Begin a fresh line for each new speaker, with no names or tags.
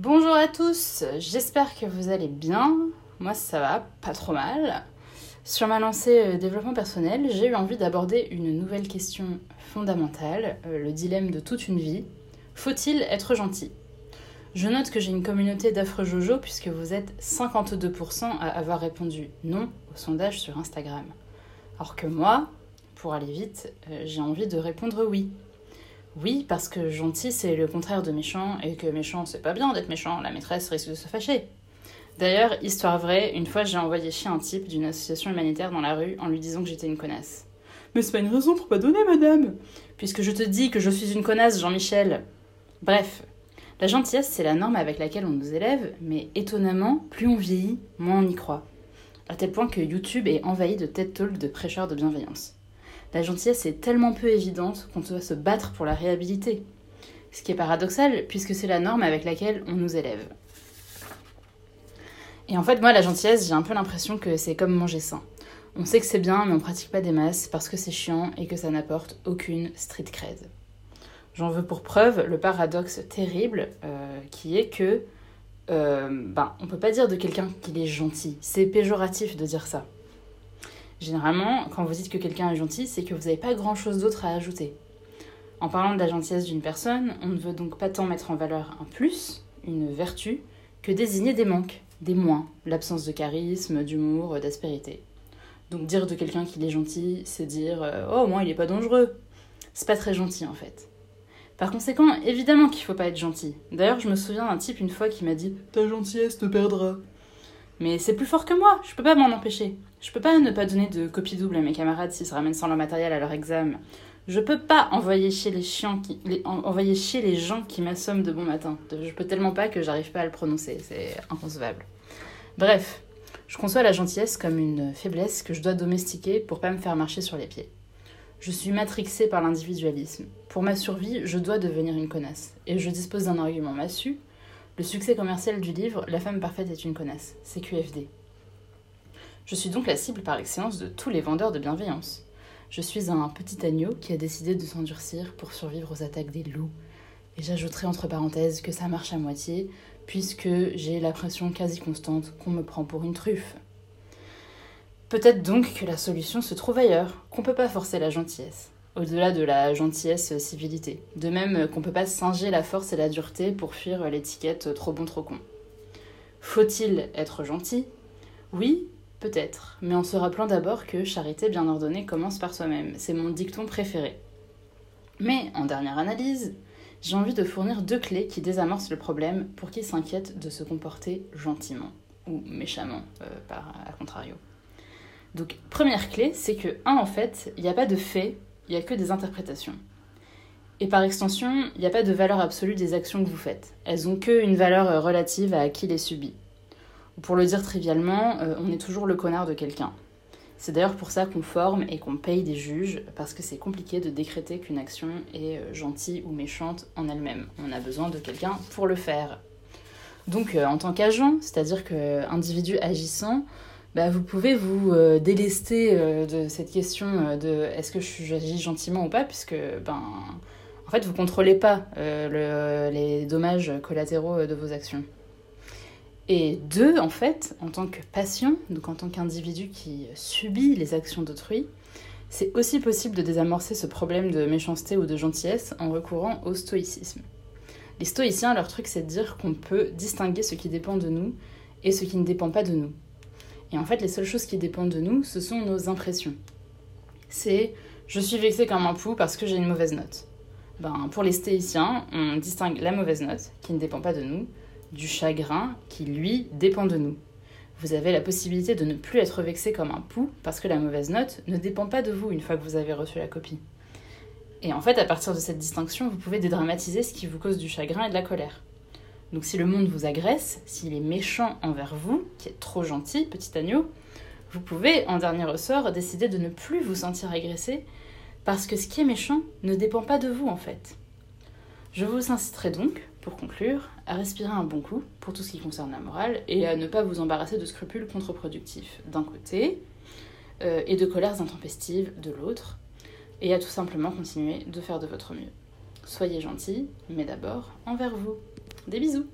Bonjour à tous, j'espère que vous allez bien. Moi ça va, pas trop mal. Sur ma lancée euh, développement personnel, j'ai eu envie d'aborder une nouvelle question fondamentale, euh, le dilemme de toute une vie. Faut-il être gentil? Je note que j'ai une communauté d'affreux jojo puisque vous êtes 52% à avoir répondu non au sondage sur Instagram. Alors que moi, pour aller vite, euh, j'ai envie de répondre oui. Oui, parce que gentil, c'est le contraire de méchant, et que méchant, c'est pas bien d'être méchant, la maîtresse risque de se fâcher. D'ailleurs, histoire vraie, une fois j'ai envoyé chier un type d'une association humanitaire dans la rue en lui disant que j'étais une connasse. Mais c'est pas une raison pour pas donner, madame Puisque je te dis que je suis une connasse, Jean-Michel Bref, la gentillesse, c'est la norme avec laquelle on nous élève, mais étonnamment, plus on vieillit, moins on y croit. À tel point que YouTube est envahi de TED Talks de prêcheurs de bienveillance. La gentillesse est tellement peu évidente qu'on doit se battre pour la réhabiliter. Ce qui est paradoxal, puisque c'est la norme avec laquelle on nous élève. Et en fait, moi, la gentillesse, j'ai un peu l'impression que c'est comme manger sain. On sait que c'est bien, mais on pratique pas des masses parce que c'est chiant et que ça n'apporte aucune street cred. J'en veux pour preuve le paradoxe terrible euh, qui est que euh, ben, on peut pas dire de quelqu'un qu'il est gentil. C'est péjoratif de dire ça. Généralement, quand vous dites que quelqu'un est gentil, c'est que vous n'avez pas grand chose d'autre à ajouter. En parlant de la gentillesse d'une personne, on ne veut donc pas tant mettre en valeur un plus, une vertu, que désigner des manques, des moins, l'absence de charisme, d'humour, d'aspérité. Donc dire de quelqu'un qu'il est gentil, c'est dire euh, Oh, moi il est pas dangereux. C'est pas très gentil en fait. Par conséquent, évidemment qu'il faut pas être gentil. D'ailleurs, je me souviens d'un type une fois qui m'a dit Ta gentillesse te perdra. Mais c'est plus fort que moi, je peux pas m'en empêcher. Je peux pas ne pas donner de copie double à mes camarades s'ils se ramènent sans leur matériel à leur examen. Je peux pas envoyer chez les chiens qui, envoyer chez les gens qui m'assomment de bon matin. Je peux tellement pas que j'arrive pas à le prononcer, c'est inconcevable. Bref, je conçois la gentillesse comme une faiblesse que je dois domestiquer pour pas me faire marcher sur les pieds. Je suis matrixée par l'individualisme. Pour ma survie, je dois devenir une connasse. Et je dispose d'un argument massu. Le succès commercial du livre La femme parfaite est une connasse. C'est QFD. Je suis donc la cible par excellence de tous les vendeurs de bienveillance. Je suis un petit agneau qui a décidé de s'endurcir pour survivre aux attaques des loups. Et j'ajouterai entre parenthèses que ça marche à moitié, puisque j'ai l'impression quasi constante qu'on me prend pour une truffe. Peut-être donc que la solution se trouve ailleurs, qu'on peut pas forcer la gentillesse, au-delà de la gentillesse civilité, de même qu'on peut pas singer la force et la dureté pour fuir l'étiquette trop bon trop con. Faut-il être gentil? Oui, Peut-être, mais en se rappelant d'abord que charité bien ordonnée commence par soi-même. C'est mon dicton préféré. Mais, en dernière analyse, j'ai envie de fournir deux clés qui désamorcent le problème pour qui s'inquiète de se comporter gentiment, ou méchamment, euh, par à contrario. Donc, première clé, c'est que, un, en fait, il n'y a pas de fait, il n'y a que des interprétations. Et par extension, il n'y a pas de valeur absolue des actions que vous faites. Elles ont qu'une valeur euh, relative à qui les subit. Pour le dire trivialement, euh, on est toujours le connard de quelqu'un. C'est d'ailleurs pour ça qu'on forme et qu'on paye des juges, parce que c'est compliqué de décréter qu'une action est euh, gentille ou méchante en elle-même. On a besoin de quelqu'un pour le faire. Donc en tant qu'agent, c'est-à-dire qu'individu agissant, bah, vous pouvez vous délester de cette question de est-ce que j'agis gentiment ou pas, puisque ben, en fait vous contrôlez pas les dommages collatéraux de vos actions. Et deux, en fait, en tant que patient, donc en tant qu'individu qui subit les actions d'autrui, c'est aussi possible de désamorcer ce problème de méchanceté ou de gentillesse en recourant au stoïcisme. Les stoïciens, leur truc, c'est de dire qu'on peut distinguer ce qui dépend de nous et ce qui ne dépend pas de nous. Et en fait, les seules choses qui dépendent de nous, ce sont nos impressions. C'est je suis vexé comme un pou parce que j'ai une mauvaise note. Ben, pour les stoïciens, on distingue la mauvaise note, qui ne dépend pas de nous, du chagrin qui, lui, dépend de nous. Vous avez la possibilité de ne plus être vexé comme un pou parce que la mauvaise note ne dépend pas de vous une fois que vous avez reçu la copie. Et en fait, à partir de cette distinction, vous pouvez dédramatiser ce qui vous cause du chagrin et de la colère. Donc si le monde vous agresse, s'il est méchant envers vous, qui est trop gentil, petit agneau, vous pouvez, en dernier ressort, décider de ne plus vous sentir agressé parce que ce qui est méchant ne dépend pas de vous en fait. Je vous inciterai donc, pour conclure, à respirer un bon coup pour tout ce qui concerne la morale et à ne pas vous embarrasser de scrupules contre-productifs d'un côté euh, et de colères intempestives de l'autre, et à tout simplement continuer de faire de votre mieux. Soyez gentils, mais d'abord envers vous. Des bisous